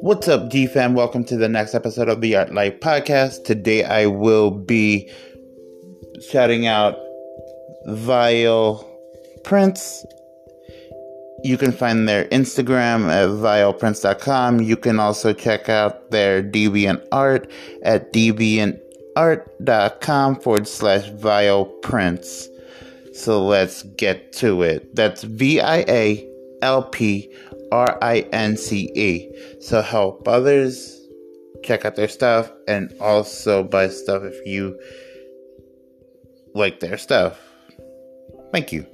What's up, D fam? Welcome to the next episode of the Art Life Podcast. Today I will be shouting out Vial Prince. You can find their Instagram at vialprince.com. You can also check out their deviant art at deviantart.com forward slash vial prince. So let's get to it. That's V I A L P R I N C E. So help others, check out their stuff, and also buy stuff if you like their stuff. Thank you.